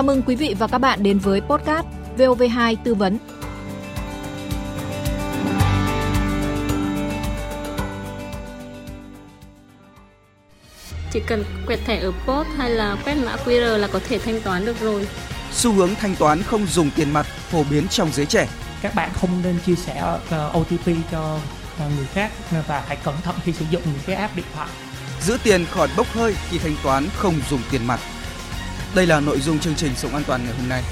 Chào mừng quý vị và các bạn đến với podcast VOV2 tư vấn. Chỉ cần quẹt thẻ ở POS hay là quét mã QR là có thể thanh toán được rồi. Xu hướng thanh toán không dùng tiền mặt phổ biến trong giới trẻ. Các bạn không nên chia sẻ uh, OTP cho uh, người khác và hãy cẩn thận khi sử dụng những cái app điện thoại. Giữ tiền khỏi bốc hơi khi thanh toán không dùng tiền mặt. Đây là nội dung chương trình Sống An Toàn ngày hôm nay.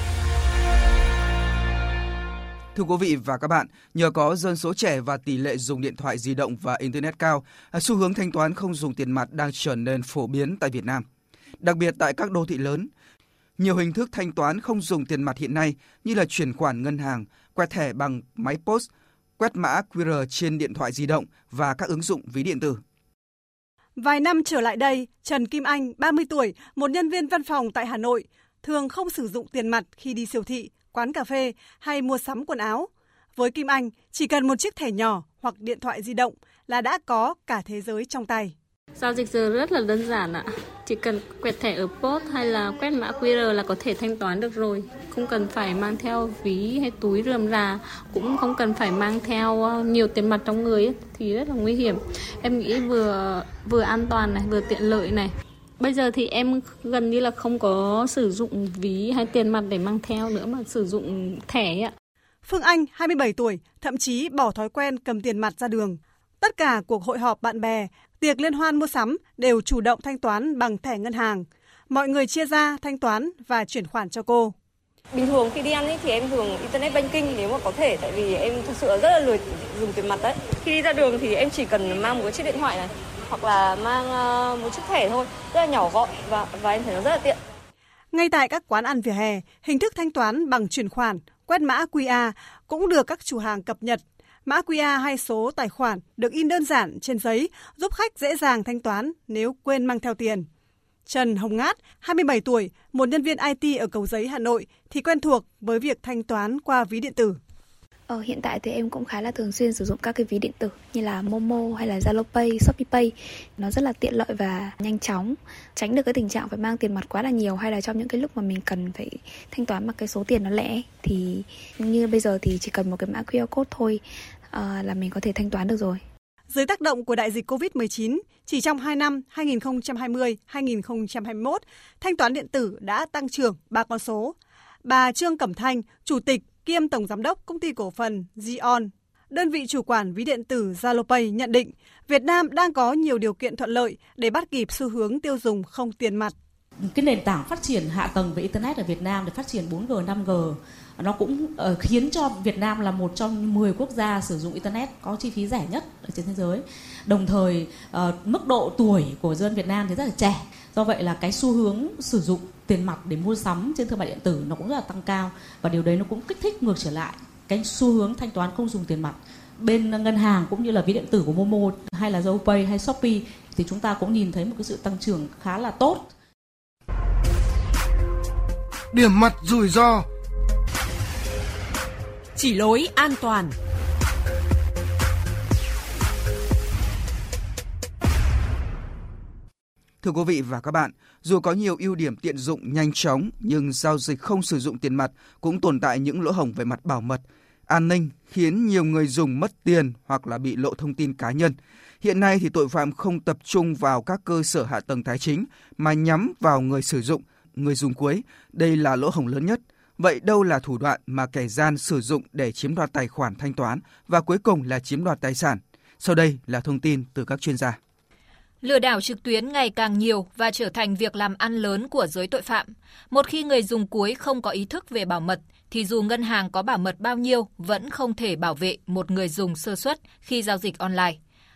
Thưa quý vị và các bạn, nhờ có dân số trẻ và tỷ lệ dùng điện thoại di động và Internet cao, à, xu hướng thanh toán không dùng tiền mặt đang trở nên phổ biến tại Việt Nam. Đặc biệt tại các đô thị lớn, nhiều hình thức thanh toán không dùng tiền mặt hiện nay như là chuyển khoản ngân hàng, quẹt thẻ bằng máy POS, quét mã QR trên điện thoại di động và các ứng dụng ví điện tử. Vài năm trở lại đây, Trần Kim Anh, 30 tuổi, một nhân viên văn phòng tại Hà Nội, thường không sử dụng tiền mặt khi đi siêu thị, quán cà phê hay mua sắm quần áo. Với Kim Anh, chỉ cần một chiếc thẻ nhỏ hoặc điện thoại di động là đã có cả thế giới trong tay. Giao dịch giờ rất là đơn giản ạ. Chỉ cần quẹt thẻ ở POS hay là quét mã QR là có thể thanh toán được rồi. Không cần phải mang theo ví hay túi rườm rà, cũng không cần phải mang theo ờ, nhiều tiền mặt trong người ấy, thì rất là nguy hiểm. Em nghĩ vừa vừa an toàn này, vừa tiện lợi này. Bây giờ thì em gần như là không có sử dụng ví hay tiền mặt để mang theo nữa mà sử dụng thẻ ạ. Phương Anh, 27 tuổi, thậm chí bỏ thói quen cầm tiền mặt ra đường. Tất cả cuộc hội họp bạn bè, tiệc liên hoan mua sắm đều chủ động thanh toán bằng thẻ ngân hàng. Mọi người chia ra thanh toán và chuyển khoản cho cô. Bình thường khi đi ăn ấy thì em thường internet banking nếu mà có thể tại vì em thực sự rất là lười dùng tiền mặt đấy. Khi đi ra đường thì em chỉ cần mang một cái chiếc điện thoại này hoặc là mang ờ, một chiếc thẻ thôi, rất là nhỏ gọn và và em thấy nó rất là tiện. Ngay tại các quán ăn vỉa hè, hình thức thanh toán bằng chuyển khoản, quét mã QR cũng được các chủ hàng cập nhật. Mã QR hay số tài khoản được in đơn giản trên giấy, giúp khách dễ dàng thanh toán nếu quên mang theo tiền. Trần Hồng Ngát, 27 tuổi, một nhân viên IT ở Cầu Giấy, Hà Nội, thì quen thuộc với việc thanh toán qua ví điện tử. Ờ, hiện tại thì em cũng khá là thường xuyên sử dụng các cái ví điện tử như là Momo hay là Zalo Pay, Shopee Pay. Nó rất là tiện lợi và nhanh chóng, tránh được cái tình trạng phải mang tiền mặt quá là nhiều hay là trong những cái lúc mà mình cần phải thanh toán bằng cái số tiền nó lẻ thì như bây giờ thì chỉ cần một cái mã QR code thôi uh, là mình có thể thanh toán được rồi. Dưới tác động của đại dịch COVID-19, chỉ trong 2 năm 2020-2021, thanh toán điện tử đã tăng trưởng 3 con số. Bà Trương Cẩm Thanh, Chủ tịch kiêm Tổng Giám đốc Công ty Cổ phần Zion, đơn vị chủ quản ví điện tử Zalopay nhận định Việt Nam đang có nhiều điều kiện thuận lợi để bắt kịp xu hướng tiêu dùng không tiền mặt. Cái nền tảng phát triển hạ tầng về Internet ở Việt Nam để phát triển 4G, 5G nó cũng uh, khiến cho Việt Nam là một trong 10 quốc gia sử dụng internet có chi phí rẻ nhất ở trên thế giới. Đồng thời uh, mức độ tuổi của dân Việt Nam thì rất là trẻ. Do vậy là cái xu hướng sử dụng tiền mặt để mua sắm trên thương mại điện tử nó cũng rất là tăng cao và điều đấy nó cũng kích thích ngược trở lại cái xu hướng thanh toán không dùng tiền mặt bên ngân hàng cũng như là ví điện tử của Momo hay là Zopay hay Shopee thì chúng ta cũng nhìn thấy một cái sự tăng trưởng khá là tốt. Điểm mặt rủi ro chỉ lối an toàn Thưa quý vị và các bạn, dù có nhiều ưu điểm tiện dụng nhanh chóng nhưng giao dịch không sử dụng tiền mặt cũng tồn tại những lỗ hổng về mặt bảo mật, an ninh khiến nhiều người dùng mất tiền hoặc là bị lộ thông tin cá nhân. Hiện nay thì tội phạm không tập trung vào các cơ sở hạ tầng tài chính mà nhắm vào người sử dụng, người dùng cuối. Đây là lỗ hổng lớn nhất. Vậy đâu là thủ đoạn mà kẻ gian sử dụng để chiếm đoạt tài khoản thanh toán và cuối cùng là chiếm đoạt tài sản? Sau đây là thông tin từ các chuyên gia. Lừa đảo trực tuyến ngày càng nhiều và trở thành việc làm ăn lớn của giới tội phạm. Một khi người dùng cuối không có ý thức về bảo mật, thì dù ngân hàng có bảo mật bao nhiêu vẫn không thể bảo vệ một người dùng sơ suất khi giao dịch online.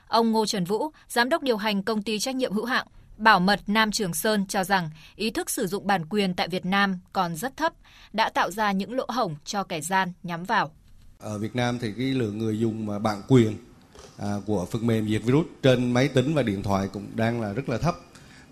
Ông Ngô Trần Vũ, giám đốc điều hành công ty trách nhiệm hữu hạn Bảo mật Nam Trường Sơn cho rằng ý thức sử dụng bản quyền tại Việt Nam còn rất thấp, đã tạo ra những lỗ hổng cho kẻ gian nhắm vào. Ở Việt Nam thì cái lượng người dùng mà bản quyền à, của phần mềm diệt virus trên máy tính và điện thoại cũng đang là rất là thấp.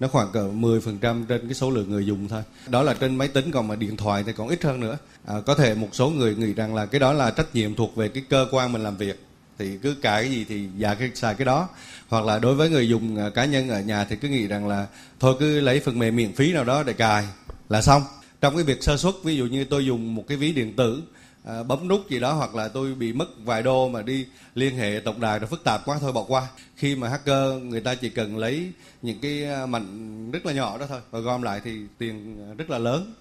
Nó khoảng cỡ 10% trên cái số lượng người dùng thôi. Đó là trên máy tính còn mà điện thoại thì còn ít hơn nữa. À, có thể một số người nghĩ rằng là cái đó là trách nhiệm thuộc về cái cơ quan mình làm việc thì cứ cài cái gì thì dạ cái xài cái đó. Hoặc là đối với người dùng à, cá nhân ở nhà thì cứ nghĩ rằng là thôi cứ lấy phần mềm miễn phí nào đó để cài là xong. Trong cái việc sơ xuất ví dụ như tôi dùng một cái ví điện tử à, bấm nút gì đó hoặc là tôi bị mất vài đô mà đi liên hệ tổng đài nó phức tạp quá thôi bỏ qua. Khi mà hacker người ta chỉ cần lấy những cái à, mảnh rất là nhỏ đó thôi và gom lại thì tiền rất là lớn.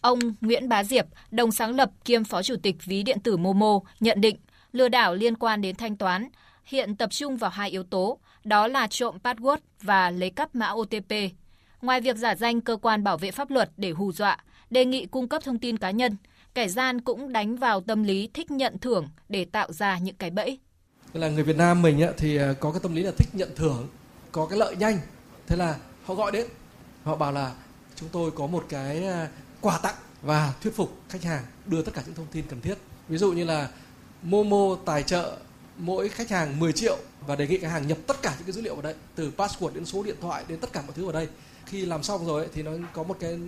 Ông Nguyễn Bá Diệp, đồng sáng lập kiêm phó chủ tịch ví điện tử Momo, nhận định lừa đảo liên quan đến thanh toán hiện tập trung vào hai yếu tố, đó là trộm password và lấy cắp mã OTP. Ngoài việc giả danh cơ quan bảo vệ pháp luật để hù dọa, đề nghị cung cấp thông tin cá nhân, kẻ gian cũng đánh vào tâm lý thích nhận thưởng để tạo ra những cái bẫy. Là người Việt Nam mình thì à, có cái tâm lý là thích nhận thưởng, có cái lợi nhanh. Thế là họ gọi đến, họ bảo là chúng tôi có một cái à, quà tặng và thuyết phục khách hàng đưa tất cả những thông tin cần thiết. Ví dụ như là Momo tài trợ mỗi khách hàng 10 triệu và đề nghị khách hàng nhập tất cả những cái dữ liệu vào đây từ password đến số điện thoại đến tất cả mọi thứ vào đây. Khi làm xong rồi thì nó có một cái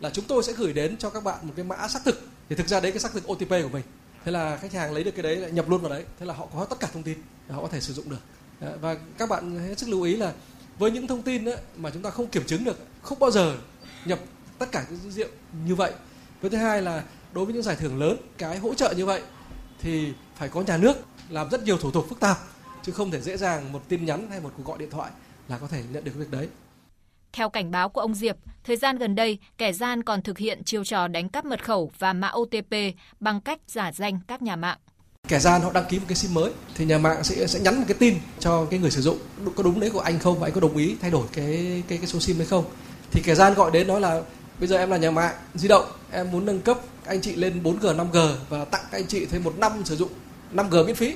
là chúng tôi sẽ gửi đến cho các bạn một cái mã xác thực. Thì thực ra đấy cái xác thực OTP của mình. Thế là khách hàng lấy được cái đấy lại nhập luôn vào đấy. Thế là họ có tất cả thông tin họ có thể sử dụng được. Và các bạn hết sức lưu ý là với những thông tin ấy, mà chúng ta không kiểm chứng được không bao giờ nhập tất cả những dữ liệu như vậy. Với thứ hai là đối với những giải thưởng lớn cái hỗ trợ như vậy thì phải có nhà nước làm rất nhiều thủ tục phức tạp chứ không thể dễ dàng một tin nhắn hay một cuộc gọi điện thoại là có thể nhận được việc đấy. Theo cảnh báo của ông Diệp, thời gian gần đây, kẻ gian còn thực hiện chiêu trò đánh cắp mật khẩu và mã OTP bằng cách giả danh các nhà mạng. Kẻ gian họ đăng ký một cái sim mới thì nhà mạng sẽ sẽ nhắn một cái tin cho cái người sử dụng có đúng đấy của anh không và anh có đồng ý thay đổi cái cái cái số sim hay không. Thì kẻ gian gọi đến nói là bây giờ em là nhà mạng di động, em muốn nâng cấp anh chị lên 4G 5G và tặng các anh chị thêm một năm sử dụng 5G miễn phí.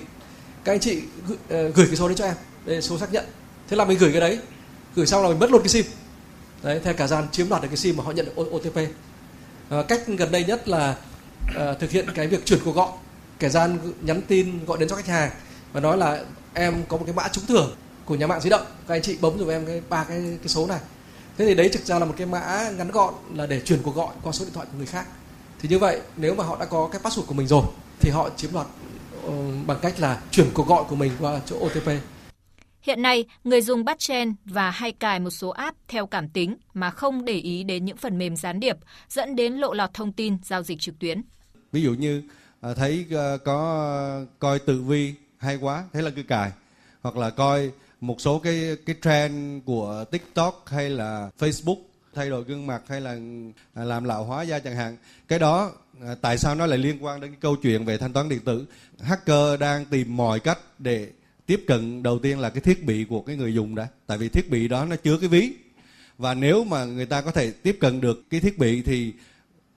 Các anh chị gửi, ờ, gửi cái số đấy cho em để số xác nhận. Thế là mình gửi cái đấy. Gửi xong là mình mất luôn cái sim. Đấy theo cả gian chiếm đoạt được cái sim mà họ nhận được OTP à, cách gần đây nhất là à, thực hiện cái việc chuyển cuộc gọi. Kẻ gian nhắn tin gọi đến cho khách hàng và nói là em có một cái mã trúng thưởng của nhà mạng di động. Các anh chị bấm giúp em cái ba cái cái số này thế thì đấy thực ra là một cái mã ngắn gọn là để chuyển cuộc gọi qua số điện thoại của người khác thì như vậy nếu mà họ đã có cái password của mình rồi thì họ chiếm đoạt Ờ, bằng cách là chuyển cuộc gọi của mình qua chỗ OTP. Hiện nay, người dùng bắt chen và hay cài một số app theo cảm tính mà không để ý đến những phần mềm gián điệp, dẫn đến lộ lọt thông tin giao dịch trực tuyến. Ví dụ như à, thấy à, có coi tự vi hay quá, thế là cứ cài. Hoặc là coi một số cái cái trend của TikTok hay là Facebook, thay đổi gương mặt hay là à, làm lão hóa da chẳng hạn. Cái đó à, tại sao nó lại liên quan đến cái câu chuyện về thanh toán điện tử? Hacker đang tìm mọi cách để tiếp cận đầu tiên là cái thiết bị của cái người dùng đã. Tại vì thiết bị đó nó chứa cái ví. Và nếu mà người ta có thể tiếp cận được cái thiết bị thì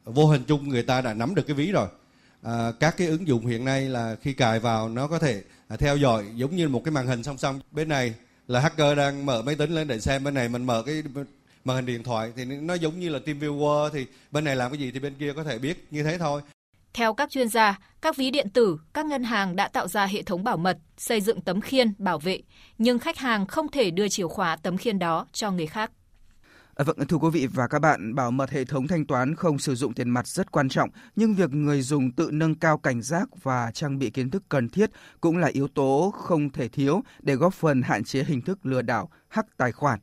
vô hình chung người ta đã nắm được cái ví rồi à, các cái ứng dụng hiện nay là khi cài vào nó có thể à, theo dõi giống như một cái màn hình song song bên này là hacker đang mở máy tính lên để xem bên này mình mở cái màn hình điện thoại thì nó giống như là TeamViewer thì bên này làm cái gì thì bên kia có thể biết như thế thôi. Theo các chuyên gia, các ví điện tử, các ngân hàng đã tạo ra hệ thống bảo mật, xây dựng tấm khiên bảo vệ, nhưng khách hàng không thể đưa chìa khóa tấm khiên đó cho người khác. À, vâng, thưa quý vị và các bạn, bảo mật hệ thống thanh toán không sử dụng tiền mặt rất quan trọng, nhưng việc người dùng tự nâng cao cảnh giác và trang bị kiến thức cần thiết cũng là yếu tố không thể thiếu để góp phần hạn chế hình thức lừa đảo, hack tài khoản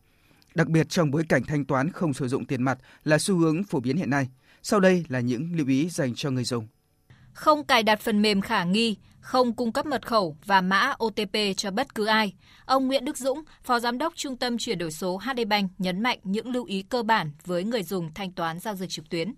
đặc biệt trong bối cảnh thanh toán không sử dụng tiền mặt là xu hướng phổ biến hiện nay. Sau đây là những lưu ý dành cho người dùng. Không cài đặt phần mềm khả nghi, không cung cấp mật khẩu và mã OTP cho bất cứ ai. Ông Nguyễn Đức Dũng, Phó Giám đốc Trung tâm chuyển đổi số HD Bank nhấn mạnh những lưu ý cơ bản với người dùng thanh toán giao dịch trực tuyến.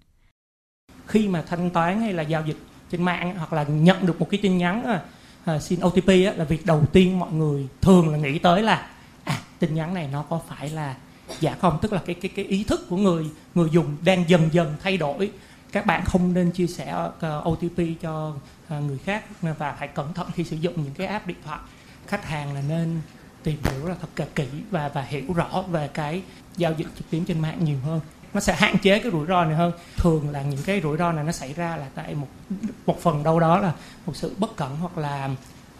Khi mà thanh toán hay là giao dịch trên mạng hoặc là nhận được một cái tin nhắn à, à xin OTP á, là việc đầu tiên mọi người thường là nghĩ tới là à tin nhắn này nó có phải là dạ không tức là cái cái cái ý thức của người người dùng đang dần dần thay đổi các bạn không nên chia sẻ ờ, OTP cho ờ, người khác và phải cẩn thận khi sử dụng những cái app điện thoại. Khách hàng là nên tìm hiểu là thật kỹ và và hiểu rõ về cái giao dịch trực tuyến trên mạng nhiều hơn. Nó sẽ hạn chế cái rủi ro này hơn. Thường là những cái rủi ro này nó xảy ra là tại một một phần đâu đó là một sự bất cẩn hoặc là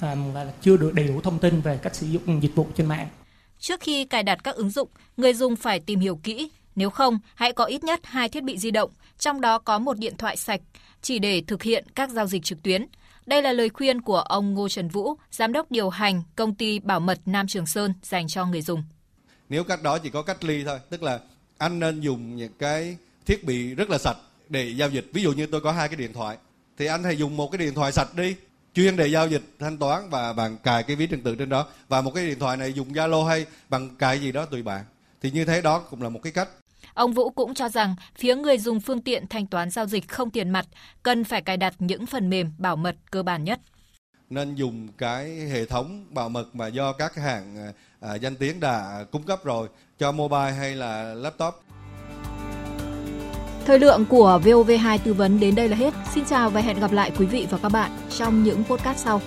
um, là chưa được đầy đủ thông tin về cách sử dụng dịch vụ trên mạng. Trước khi cài đặt các ứng dụng, người dùng phải tìm hiểu kỹ. Nếu không, hãy có ít nhất hai thiết bị di động, trong đó có một điện thoại sạch, chỉ để thực hiện các giao dịch trực tuyến. Đây là lời khuyên của ông Ngô Trần Vũ, giám đốc điều hành công ty bảo mật Nam Trường Sơn dành cho người dùng. Nếu cách đó chỉ có cách ly thôi, tức là anh nên dùng những cái thiết bị rất là sạch để giao dịch ví dụ như tôi có hai cái điện thoại thì anh hãy dùng một cái điện thoại sạch đi chuyên để giao dịch thanh toán và bạn cài cái ví điện tử trên đó và một cái điện thoại này dùng Zalo hay bằng cài gì đó tùy bạn thì như thế đó cũng là một cái cách Ông Vũ cũng cho rằng phía người dùng phương tiện thanh toán giao dịch không tiền mặt cần phải cài đặt những phần mềm bảo mật cơ bản nhất. Nên dùng cái hệ thống bảo mật mà do các hãng à, danh tiếng đã cung cấp rồi cho mobile hay là laptop. Thời lượng của VOV2 tư vấn đến đây là hết. Xin chào và hẹn gặp lại quý vị và các bạn trong những podcast sau.